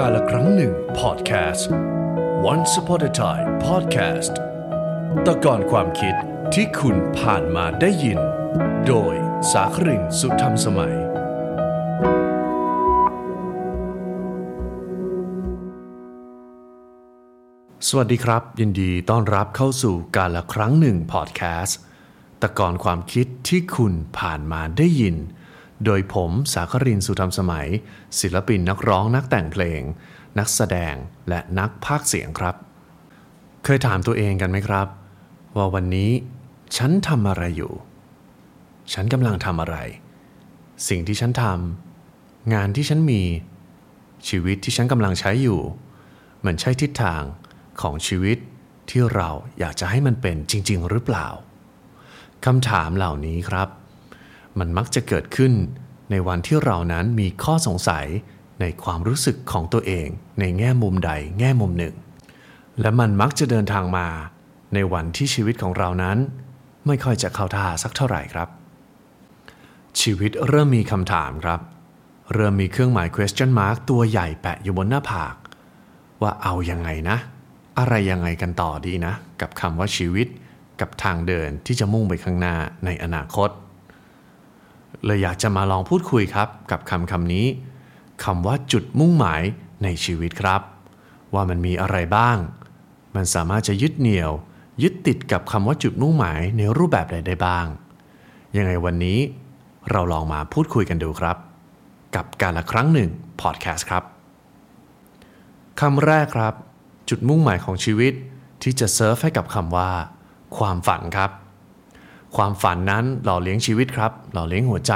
กาละครั้งหนึ่งพอดแคสต์ Once upon a time podcast ตะกอนความคิดที่คุณผ่านมาได้ยิน โดยสาครินสุธรรมสมัย สวัสดีครับ ยินดีต้อนรับเข้าสู่กาละครั้งหนึ่งพอดแคสต์ตะกอนความคิดที่คุณผ่านมาได้ยิน โดยผมสาครินสุธรรมสมัย ศิลปินนักร้องนักแต่งเพลง นักแสดงและนักพากย์เสียงครับ เคยถามตัวเองกันไหมครับ ว่าวันนี้ฉันทำอะไรอยู่ ฉันกำลังทำอะไร สิ่งที่ฉันทำงานที่ฉันมี ชีวิตที่ฉันกำลังใช้อยู่ มันใช่ทิศทางของชีวิตที่เราอยากจะให้มันเป็นจริง ๆ หรือเปล่าคำถามเหล่านี้ครับ มันมักจะเกิดขึ้น ในวันที่เรานั้นมีข้อสงสัยในความรู้สึกของตัวเอง ในแง่มุมใดแง่มุมหนึ่ง และมันมักจะเดินทางมา ในวันที่ชีวิตของเรานั้น ไม่ค่อยจะเข้าท่าสักเท่าไหร่ครับ ชีวิตเริ่มมีคำถามครับ เริ่มมีเครื่องหมาย question mark ตัวใหญ่แปะอยู่บนหน้าผาก ว่าเอายังไงนะ อะไรยังไงกันต่อดีนะ กับคำว่าชีวิต กับทางเดินที่จะมุ่งไปข้างหน้าในอนาคต เลยอยากจะมาลองพูดคุยครับ กับคำคำนี้คำว่าจุดมุ่งหมายในชีวิตครับ ว่ามันมีอะไรบ้าง มันสามารถจะยึดเหนี่ยว ยึดติดกับคำว่าจุดมุ่งหมายในรูปแบบใดได้บ้าง ยังไงวันนี้เราลองมาพูดคุยกันดูครับ กับการละครั้งหนึ่งพอดแคสต์ครับคำแรกครับ จุดมุ่งหมายของชีวิตที่จะเซิร์ฟให้กับคำว่า ความฝันครับ ความฝันนั้นหล่อเลี้ยงชีวิตครับ หล่อเลี้ยงหัวใจ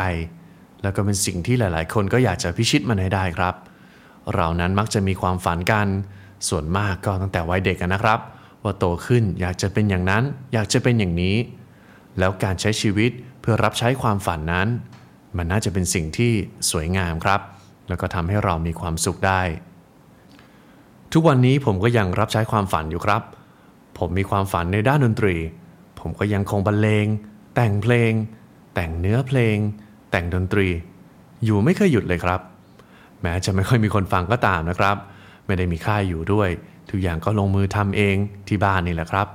แล้วก็เป็นสิ่งที่หลาย ๆ คนก็อยากจะพิชิตมันให้ได้ครับ เรานั้นมักจะมีความฝันกัน ส่วนมากก็ตั้งแต่วัยเด็กนะครับ ว่าโตขึ้นอยากจะเป็นอย่างนั้น อยากจะเป็นอย่างนี้ แล้วการใช้ชีวิตเพื่อรับใช้ความฝันนั้น มันน่าจะเป็นสิ่งที่สวยงามครับ แล้วก็ทำให้เรามีความสุขได้ ทุกวันนี้ผมก็ยังรับใช้ความฝันอยู่ครับ ผมมีความฝันในด้านดนตรี ผมก็ยังคงบรรเลง แต่งเพลง แต่งเนื้อเพลง แต่งดนตรี อยู่ไม่เคยหยุดเลยครับ แม้จะไม่ค่อยมีคนฟังก็ตามนะครับ ไม่ได้มีค่ายอยู่ด้วย ทุกอย่างก็ลงมือทำเองที่บ้านนี่แหละครับ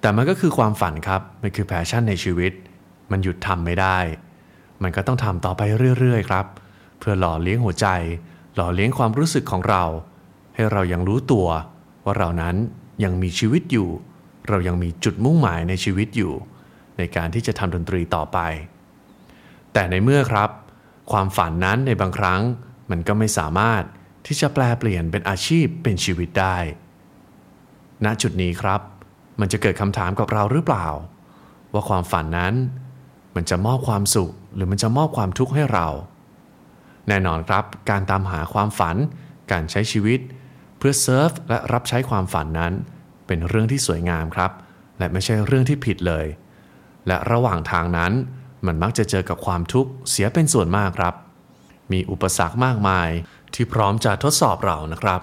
แต่มันก็คือความฝันครับ มันคือ passion ในชีวิต มันหยุดทำไม่ได้ มันก็ต้องทำต่อไปเรื่อยๆครับ เพื่อหล่อเลี้ยงหัวใจ หล่อเลี้ยงความรู้สึกของเรา ให้เรายังรู้ตัว ว่าเรานั้นยังมีชีวิตอยู่ เรายังมีจุดมุ่งหมายในชีวิตอยู่ ในการที่จะทำดนตรีต่อไป แต่ในเมื่อครับ ความฝันนั้นในบางครั้งมันก็ไม่สามารถที่จะแปลเปลี่ยนเป็นอาชีพเป็นชีวิตได้ ณจุดนี้ครับ มันจะเกิดคำถามกับเราหรือเปล่า ว่าความฝันนั้น มันจะมอบความสุข หรือมันจะมอบความทุกข์ให้เรา แน่นอนครับ การตามหาความฝัน การใช้ชีวิต เพื่อเซิร์ฟและรับใช้ความฝันนั้น เป็นเรื่องที่สวยงามครับ และไม่ใช่เรื่องที่ผิดเลย และระหว่างทางนั้นมันมักจะเจอกับความทุกข์เสียเป็นส่วนมากครับ มีอุปสรรคมากมายที่พร้อมจะทดสอบเรานะครับ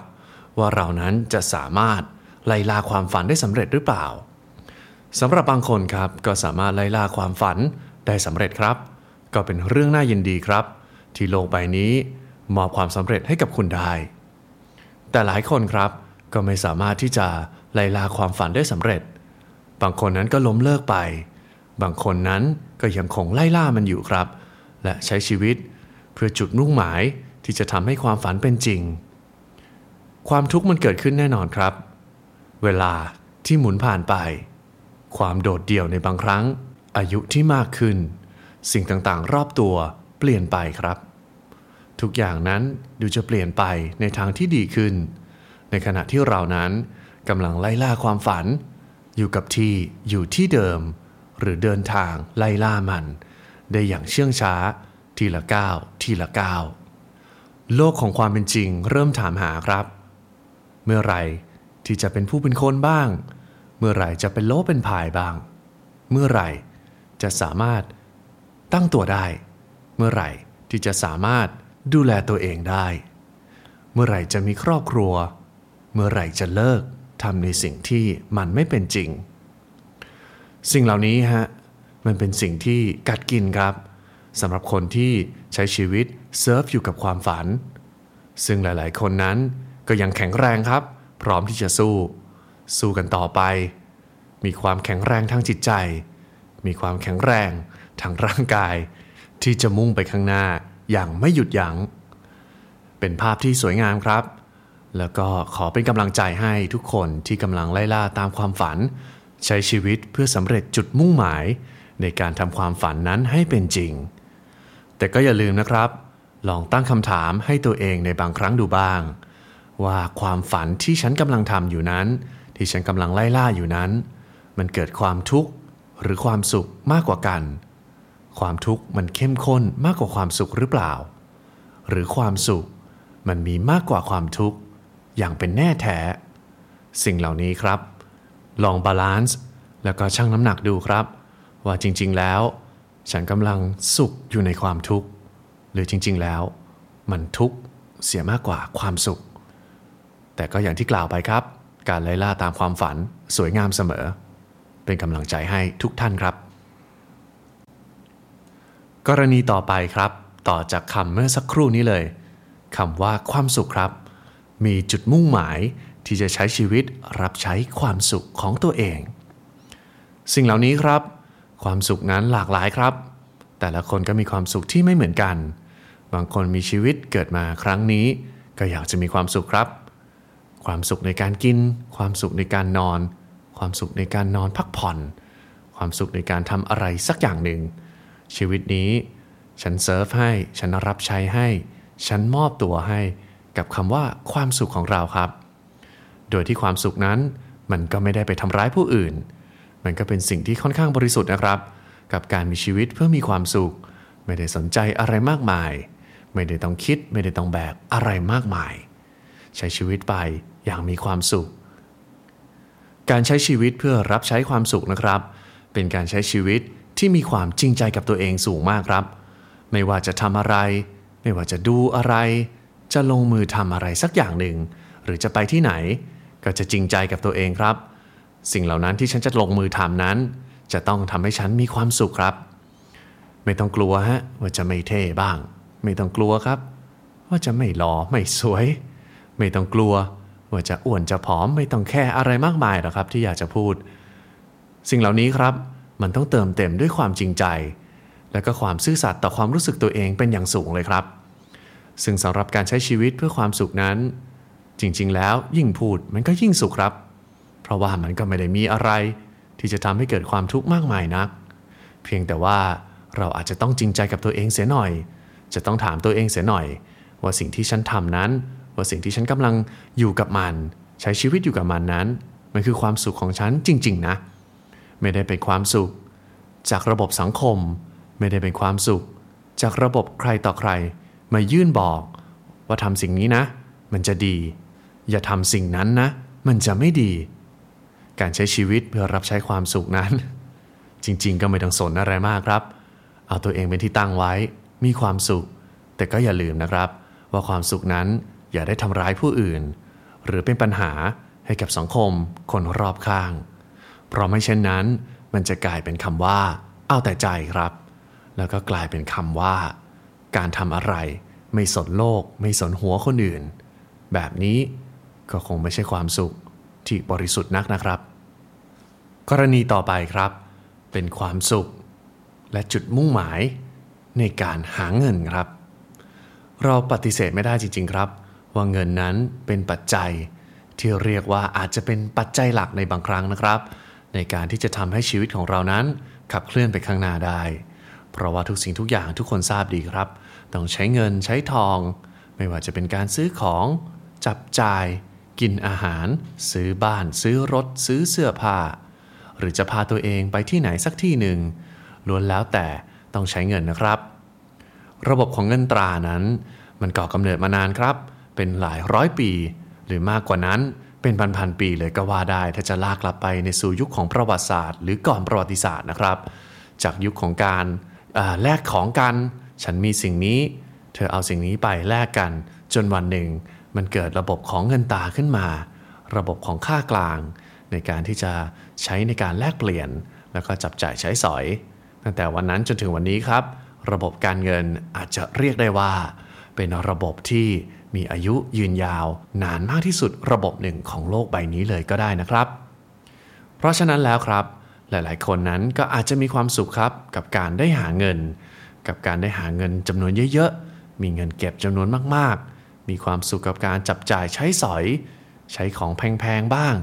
ว่าเรานั้นจะสามารถไล่ล่าความฝันได้สำเร็จหรือเปล่าสำหรับบางคนครับก็สามารถไล่ล่าความฝันได้สำเร็จครับ ก็เป็นเรื่องน่ายินดีครับ ที่โลกใบนี้มอบความสำเร็จให้กับคุณได้ แต่หลายคนครับก็ไม่สามารถที่จะ ไล่ลาความฝันได้สำเร็จ บางคนนั้นก็ล้มเลิกไป บางคนนั้นก็ยังคงไล่ล่ามันอยู่ครับ และใช้ชีวิตเพื่อจุดมุ่งหมายที่จะทำให้ความฝันเป็นจริง ความทุกข์มันเกิดขึ้นแน่นอนครับ เวลาที่หมุนผ่านไป ความโดดเดี่ยวในบางครั้ง อายุที่มากขึ้น สิ่งต่างๆ รอบตัวเปลี่ยนไปครับ ทุกอย่างนั้นดูจะเปลี่ยนไปในทางที่ดีขึ้น ในขณะที่เรานั้น กำลังไล่ล่าความฝัน อยู่กับที่อยู่ที่เดิม หรือเดินทางไล่ล่ามัน ได้อย่างเชื่องช้า ทีละก้าวทีละก้าวโลกของความเป็นจริงเริ่มถามหาครับ เมื่อไรที่จะเป็นผู้เป็นคนบ้าง เมื่อไรจะเป็นโลเป็นพายบ้าง เมื่อไรจะสามารถตั้งตัวได้ เมื่อไหร่ที่จะสามารถดูแลตัวเองได้ เมื่อไหร่จะมีครอบครัว เมื่อไหร่จะเลิก ทำในสิ่งที่มันไม่เป็นจริง สิ่งเหล่านี้ฮะมันเป็นสิ่งที่กัดกินครับสำหรับคนที่ใช้ชีวิตเซิร์ฟอยู่กับความฝัน ซึ่งหลายๆ คนนั้นก็ยังแข็งแรงครับ พร้อมที่จะสู้ สู้กันต่อไป มีความแข็งแรงทางจิตใจ มีความแข็งแรงทางร่างกาย ที่จะมุ่งไปข้างหน้าอย่างไม่หยุดยัง้งเป็นภาพที่สวยงามครับ แล้วก็ขอเป็นกำลังใจให้ทุกคนที่กำลังไล่ล่าตามความฝัน ใช้ชีวิตเพื่อสำเร็จจุดมุ่งหมาย ในการทำความฝันนั้นให้เป็นจริง แต่ก็อย่าลืมนะครับ ลองตั้งคำถามให้ตัวเองในบางครั้งดูบ้าง ว่าความฝันที่ฉันกำลังทำอยู่นั้น ที่ฉันกำลังไล่ล่าอยู่นั้น มันเกิดความทุกข์หรือความสุขมากกว่ากัน ความทุกข์มันเข้มข้นมากกว่าความสุขหรือเปล่า หรือความสุขมันมีมากกว่าความทุกข์ อย่างเป็นแน่แท้ สิ่งเหล่านี้ครับ ลอง balance แล้วก็ชั่งน้ำหนักดูครับ ว่าจริง ๆ แล้ว ฉันกำลังสุขอยู่ในความทุกข์ หรือจริง ๆ แล้ว มันทุกข์เสียมากกว่าความสุข แต่ก็อย่างที่กล่าวไปครับ การไล่ล่าตามความฝันสวยงามเสมอ เป็นกำลังใจให้ทุกท่านครับ กรณีต่อไปครับ ต่อจากคำเมื่อสักครู่นี้เลยคำว่าความสุขครับ มีจุดมุ่งหมายที่จะใช้ชีวิตรับใช้ความสุขของตัวเอง สิ่งเหล่านี้ครับ ความสุขนั้นหลากหลายครับ แต่ละคนก็มีความสุขที่ไม่เหมือนกัน บางคนมีชีวิตเกิดมาครั้งนี้ ก็อยากจะมีความสุขครับ ความสุขในการกิน ความสุขในการนอน ความสุขในการนอนพักผ่อน ความสุขในการทำอะไรสักอย่างหนึ่ง ชีวิตนี้ ฉันเซิร์ฟให้ ฉันรับใช้ให้ ฉันมอบตัวให้ กับคำว่าความสุขของเราครับ โดยที่ความสุขนั้นมันก็ไม่ได้ไปทำร้ายผู้อื่น มันก็เป็นสิ่งที่ค่อนข้างบริสุทธิ์นะครับ กับการมีชีวิตเพื่อมีความสุข ไม่ได้สนใจอะไรมากมาย ไม่ได้ต้องคิด ไม่ได้ต้องแบกอะไรมากมาย ใช้ชีวิตไปอย่างมีความสุข การใช้ชีวิตเพื่อรับใช้ความสุขนะครับ เป็นการใช้ชีวิตที่มีความจริงใจกับตัวเองสูงมากครับ ไม่ว่าจะทำอะไร ไม่ว่าจะดูอะไร จะลงมือทำอะไรสักอย่างหนึ่ง หรือจะไปที่ไหน ก็จะจริงใจกับตัวเองครับ สิ่งเหล่านั้นที่ฉันจะลงมือทำนั้น จะต้องทำให้ฉันมีความสุขครับ ไม่ต้องกลัวฮะว่าจะไม่เท่บ้าง ไม่ต้องกลัวครับ ว่าจะไม่หล่อไม่สวย ไม่ต้องกลัว ว่าจะอ้วนจะผอมไม่ต้องแค่อะไรมากมายหรอกครับ ที่อยากจะพูด สิ่งเหล่านี้ครับ มันต้องเติมเต็มด้วยความจริงใจ และก็ความซื่อสัตย์ต่อความรู้สึกตัวเองเป็นอย่างสูงเลยครับ ซึ่งสำหรับการใช้ชีวิตเพื่อความสุขนั้น จริงๆ แล้วยิ่งพูดมันก็ยิ่งสุขครับ เพราะว่ามันก็ไม่ได้มีอะไร ที่จะทำให้เกิดความทุกข์มากมายนัก เพียงแต่ว่าเราอาจจะต้องจริงใจกับตัวเองเสียหน่อย จะต้องถามตัวเองเสียหน่อย ว่าสิ่งที่ฉันทำนั้น ว่าสิ่งที่ฉันกำลังอยู่กับมัน ใช้ชีวิตอยู่กับมันนั้น มันคือความสุขของฉันจริง ๆ นะ ไม่ได้เป็นความสุข จากระบบสังคม ไม่ได้เป็นความสุข จากระบบใครต่อใคร มายื่นบอกว่าทำสิ่งนี้นะ มันจะดี อย่าทำสิ่งนั้นนะ มันจะไม่ดี การใช้ชีวิตเพื่อรับใช้ความสุขนั้น จริงๆ ก็ไม่ต้องสนอะไรมากครับ เอาตัวเองเป็นที่ตั้งไว้ มีความสุข แต่ก็อย่าลืมนะครับ ว่าความสุขนั้นอย่าได้ทำร้ายผู้อื่น หรือเป็นปัญหาให้กับสังคม คนรอบข้าง เพราะไม่เช่นนั้น มันจะกลายเป็นคำว่า เอาแต่ใจครับ แล้วก็กลายเป็นคำว่า การทำอะไร ไม่สนโลก ไม่สนหัวคนอื่น แบบนี้ก็คงไม่ใช่ความสุขที่บริสุทธิ์นักนะครับ กรณีต่อไปครับ เป็นความสุข และจุดมุ่งหมายในการหาเงินครับ เราปฏิเสธไม่ได้จริง ๆ ครับ ว่าเงินนั้นเป็นปัจจัย ที่เรียกว่าอาจจะเป็นปัจจัยหลักในบางครั้งนะครับ ในการที่จะทำให้ชีวิตของเรานั้นขับเคลื่อนไปข้างหน้าได้ เพราะว่าทุกสิ่งทุกอย่างทุกคนทราบดีครับ ต้องใช้เงินใช้ทอง ไม่ว่าจะเป็นการซื้อของ จับจ่าย กินอาหาร ซื้อบ้าน ซื้อรถ ซื้อเสื้อผ้า หรือจะพาตัวเองไปที่ไหนสักที่หนึ่งล้วนแล้วแต่ต้องใช้เงินนะครับ ระบบของเงินตรานั้น มันก่อกำเนิดมานานครับ เป็นหลายร้อยปี หรือมากกว่านั้นเป็นพันๆปีเลยก็ว่าได้ ถ้าจะลากกลับไปในสู่ยุคของประวัติศาสตร์ หรือก่อนประวัติศาสตร์นะครับ จากยุคของการ แลกของกัน ฉันมีสิ่งนี้ เธอเอาสิ่งนี้ไปแลกกัน จนวันหนึ่งมันเกิดระบบของเงินตาขึ้นมา ระบบของค่ากลาง ในการที่จะใช้ในการแลกเปลี่ยน แล้วก็จับจ่ายใช้สอย ตั้งแต่วันนั้นจนถึงวันนี้ครับ ระบบการเงินอาจจะเรียกได้ว่า เป็นระบบที่มีอายุยืนยาว นานมากที่สุดระบบหนึ่งของโลกใบนี้เลยก็ได้นะครับ เพราะฉะนั้นแล้วครับ หลายๆ คนนั้นก็อาจจะมีความสุขครับกับการได้หาเงิน กับการได้หาเงินจำนวนเยอะๆ มีเงินเก็บจำนวนมากๆ มีความสุขกับการจับจ่ายใช้สอย ใช้ของแพงๆ บ้าง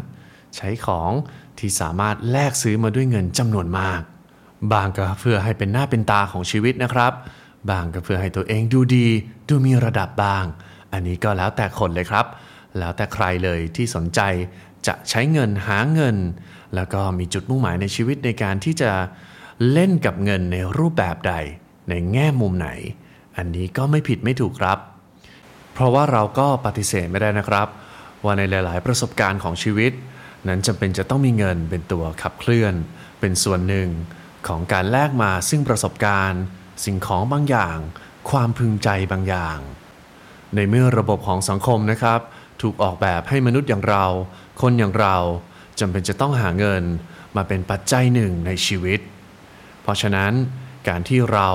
ใช้ของที่สามารถแลกซื้อมาด้วยเงินจำนวนมาก บางก็เพื่อให้เป็นหน้าเป็นตาของชีวิตนะครับ บางก็เพื่อให้ตัวเองดูดี ดูมีระดับบ้าง อันนี้ก็แล้วแต่คนเลยครับ แล้วแต่ใครเลยที่สนใจจะใช้เงินหาเงิน แล้วก็มีจุดมุ่งหมายในชีวิตในการที่จะเล่นกับเงินในรูปแบบใด ในแง่มุมไหน อันนี้ก็ไม่ผิดไม่ถูกครับ เพราะว่าเราก็ปฏิเสธไม่ได้นะครับ ว่าในหลาย ๆ ประสบการณ์ของชีวิต นั้นจำเป็นจะต้องมีเงินเป็นตัวขับเคลื่อน เป็นส่วนหนึ่งของการแลกมาซึ่งประสบการณ์ สิ่งของบางอย่าง ความพึงใจบางอย่าง ในเมื่อระบบของสังคมนะครับ ถูกออกแบบให้มนุษย์อย่างเรา คนอย่างเรา จำเป็นจะต้องหาเงินมาเป็นปัจจัยหนึ่งในชีวิต เพราะฉะนั้นการที่เรา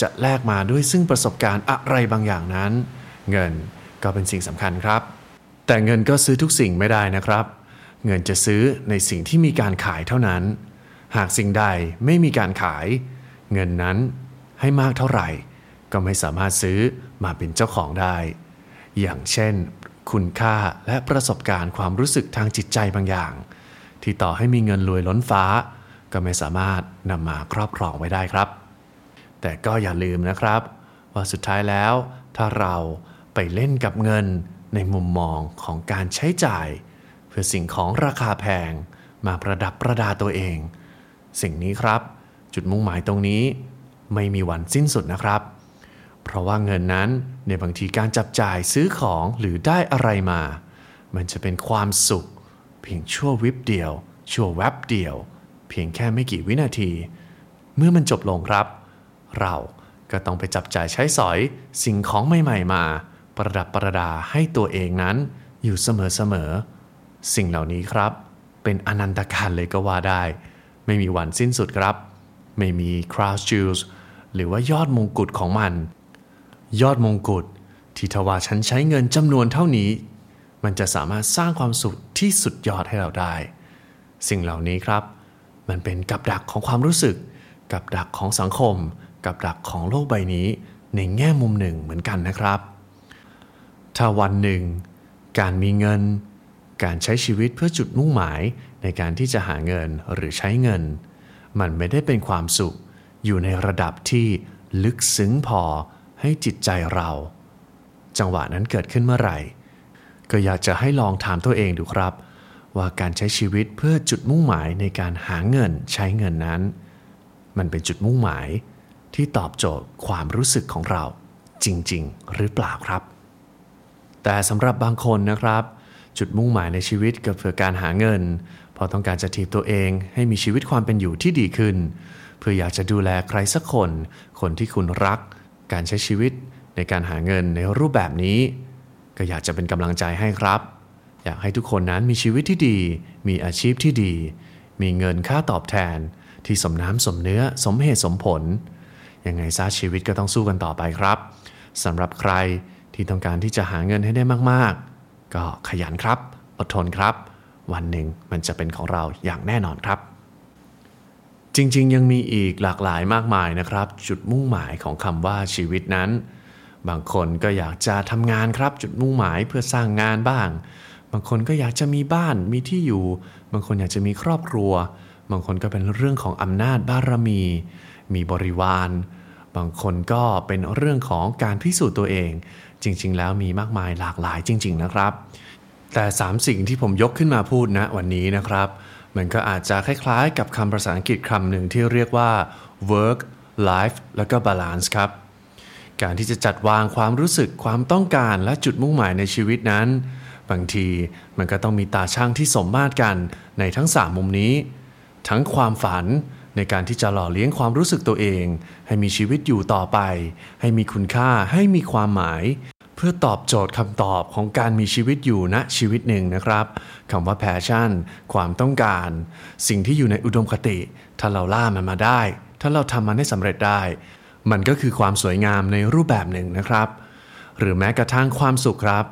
จะแลกมาด้วยซึ่งประสบการณ์อะไรบางอย่างนั้น เงินก็เป็นสิ่งสำคัญครับ แต่เงินก็ซื้อทุกสิ่งไม่ได้นะครับ เงินจะซื้อในสิ่งที่มีการขายเท่านั้น หากสิ่งใดไม่มีการขาย เงินนั้นให้มากเท่าไหร่ ก็ไม่สามารถซื้อมาเป็นเจ้าของได้ อย่างเช่น คุณค่าและประสบการณ์ความรู้สึกทางจิตใจบางอย่าง ที่ต่อให้มีเงินรวยล้นฟ้า ก็ไม่สามารถนำมาครอบครองไว้ได้ครับ แต่ก็อย่าลืมนะครับ ว่าสุดท้ายแล้ว ถ้าเราไปเล่นกับเงินในมุมมองของการใช้จ่าย เพื่อสิ่งของราคาแพง มาประดับประดาตัวเอง สิ่งนี้ครับ จุดมุ่งหมายตรงนี้ ไม่มีวันสิ้นสุดนะครับ เพราะว่าเงินนั้นในบางทีการจับจ่ายซื้อของหรือได้อะไรมา มันจะเป็นความสุข เพียงชั่ววิบเดียว ชั่วแวบเดียว เพียงแค่ไม่กี่วินาที เมื่อมันจบลงครับ เราก็ต้องไปจับจ่ายใช้สอยสิ่งของใหม่ๆมา ประดับประดาให้ตัวเองนั้นอยู่เสมอๆสิ่งเหล่านี้ครับ เป็นอนันตการเลยก็ว่าได้ ไม่มีวันสิ้นสุดครับ ไม่มี crown jewels หรือว่ายอดมงกุฎของมัน ยอดมงกุฎที่ทว่าฉันใช้เงินจำนวนเท่านี้ มันจะสามารถสร้างความสุขที่สุดยอดให้เราได้ สิ่งเหล่านี้ครับ มันเป็นกับดักของความรู้สึก กับดักของสังคม กับดักของโลกใบนี้ ในแง่มุมหนึ่งเหมือนกันนะครับ ถ้าวันหนึ่ง การมีเงิน การใช้ชีวิตเพื่อจุดมุ่งหมายในการที่จะหาเงินหรือใช้เงิน มันไม่ได้เป็นความสุข อยู่ในระดับที่ลึกซึ้งพอให้จิตใจเรา จังหวะนั้นเกิดขึ้นเมื่อไหร่ ก็อยากจะให้ลองถามตัวเองดูครับ ว่าการใช้ชีวิตเพื่อจุดมุ่งหมายในการหาเงินใช้เงินนั้น มันเป็นจุดมุ่งหมายที่ตอบโจทย์ความรู้สึกของเราจริง ๆ หรือเปล่าครับ แต่สำหรับบางคนนะครับ จุดมุ่งหมายในชีวิตก็เพื่อการหาเงินเพราะต้องการจะทีบตัวเองให้มีชีวิตความเป็นอยู่ที่ดีขึ้น เพื่ออยากจะดูแลใครสักคน คนที่คุณรัก การใช้ชีวิตในการหาเงินในรูปแบบนี้ ก็อยากจะเป็นกำลังใจให้ครับ อยากให้ทุกคนนั้นมีชีวิตที่ดี มีอาชีพที่ดี มีเงินค่าตอบแทน ที่สมน้ำสมเนื้อสมเหตุสมผล ยังไงซะชีวิตก็ต้องสู้กันต่อไปครับสำหรับใครที่ต้องการที่จะหาเงินให้ได้มากๆ ก็ขยันครับ อดทนครับ วันหนึ่งมันจะเป็นของเราอย่างแน่นอนครับ จริงๆ ยังมีอีกหลากหลายมากมายนะครับ จุดมุ่งหมายของคำว่าชีวิตนั้น บางคนก็อยากจะทำงานครับจุดมุ่งหมายเพื่อสร้างงานบ้าง บางคนก็อยากจะมีบ้านมีที่อยู่ บางคนอยากจะมีครอบครัว บางคนก็เป็นเรื่องของอำนาจบารมี มีบริวาร บางคนก็เป็นเรื่องของการพิสูจน์ตัวเอง จริง ๆ แล้วมีมากมายหลากหลายจริง ๆ นะครับ แต่ 3 สิ่งที่ผมยกขึ้นมาพูดนะวันนี้นะครับ มันก็อาจจะคล้าย ๆ กับคำภาษาอังกฤษคำหนึ่งที่เรียกว่า work life แล้วก็ balance ครับ การที่จะจัดวางความรู้สึกความต้องการและจุดมุ่งหมายในชีวิตนั้น บางทีมันก็ต้องมีตาช่างที่สมมาตรกันในทั้ง3มุมนี้ ทั้งความฝันในการที่จะหล่อเลี้ยงความรู้สึกตัวเอง ให้มีชีวิตอยู่ต่อไป ให้มีคุณค่าให้มีความหมาย เพื่อตอบโจทย์คำตอบของการมีชีวิตอยู่ณชีวิตหนึ่งนะครับคำว่าแพชชั่นความต้องการ สิ่งที่อยู่ในอุดมคติ ถ้าเราล่ามันมาได้ ถ้าเราทำมันให้สำเร็จได้ มันก็คือความสวยงามในรูปแบบหนึ่งนะครับ หรือแม้กระทั่งความสุขครับ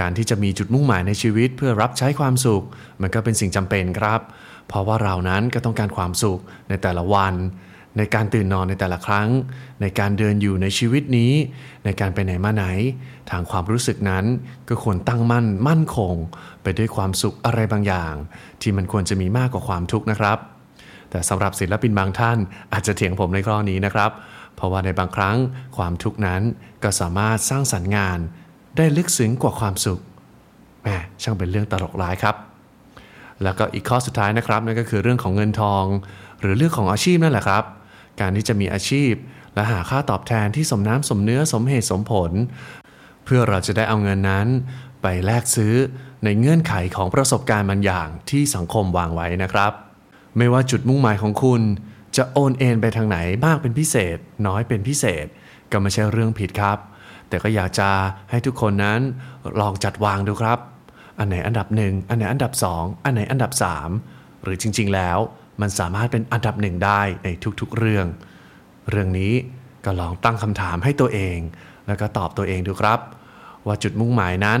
การที่จะมีจุดมุ่งหมายในชีวิตเพื่อรับใช้ความสุข มันก็เป็นสิ่งจำเป็นครับ เพราะว่าเรานั้นก็ต้องการความสุขในแต่ละวัน ในการตื่นนอนในแต่ละครั้ง ในการเดินอยู่ในชีวิตนี้ ในการไปไหนมาไหน ทางความรู้สึกนั้นก็ควรตั้งมั่นมั่นคง ไปด้วยความสุขอะไรบางอย่าง ที่มันควรจะมีมากกว่าความทุกข์นะครับ แต่สำหรับศิลปินบางท่านอาจจะเถียงผมในข้อนี้นะครับ เพราะว่าในบางครั้งความทุกข์นั้นก็สามารถสร้างสรรค์งาน ได้ลึกซึ้งกว่าความสุขแหมช่างเป็นเรื่องตลกร้ายครับ แล้วก็อีกข้อสุดท้ายนะครับนั่นก็คือเรื่องของเงินทอง หรือเรื่องของอาชีพนั่นแหละครับ การที่จะมีอาชีพ และหาค่าตอบแทนที่สมน้ำสมเนื้อสมเหตุสมผล เพื่อเราจะได้เอาเงินนั้น ไปแลกซื้อในเงื่อนไขของประสบการณ์บางอย่างที่สังคมวางไว้นะครับ ไม่ว่าจุดมุ่งหมายของคุณ จะโอนเอ็นไปทางไหนมากเป็นพิเศษ น้อยเป็นพิเศษ ก็ไม่ใช่เรื่องผิดครับ แต่ก็อยากจะให้ทุกคนนั้นลองจัดวางดูครับ อันไหนอันดับหนึ่งอันไหนอันดับสองอันไหนอันดับสามหรือจริง ๆ แล้ว มันสามารถเป็นอันดับหนึ่งได้ในทุกๆเรื่อง เรื่องนี้ก็ลองตั้งคำถามให้ตัวเอง แล้วก็ตอบตัวเองดูครับ ว่าจุดมุ่งหมายนั้น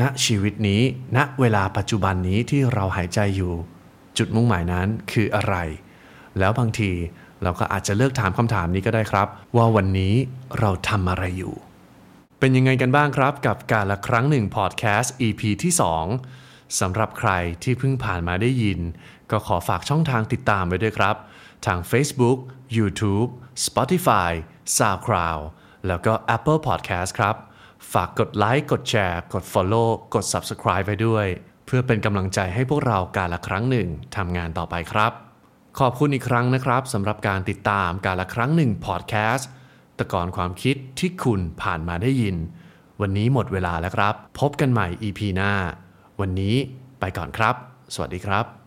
ณชีวิตนี้ณเวลาปัจจุบันนี้ที่เราหายใจอยู่ จุดมุ่งหมายนั้นคืออะไร แล้วบางทีเราก็อาจจะเลือกถามคำถามนี้ก็ได้ครับ ว่าวันนี้เราทำอะไรอยู่ เป็นยังไงกันบ้างครับกับการละครั้งหนึ่งพอดแคสต์ EP ที่ 2 สำหรับใครที่เพิ่งผ่านมาได้ยิน ก็ขอฝากช่องทางติดตามไว้ด้วยครับ ทาง Facebook YouTube Spotify SoundCloud แล้วก็ Apple Podcast ครับ ฝากกดไลค์กดแชร์ กด Follow กด Subscribe ไปด้วย เพื่อเป็นกำลังใจให้พวกเราการละครั้งหนึ่งทำงานต่อไปครับ ขอบคุณอีกครั้งนะครับสำหรับการติดตามการละครั้งหนึ่งพอดแคสต์ตะกอนความคิดที่คุณผ่านมาได้ยิน วันนี้หมดเวลาแล้วครับ พบกันใหม่ EP หน้า วันนี้ไปก่อนครับ สวัสดีครับ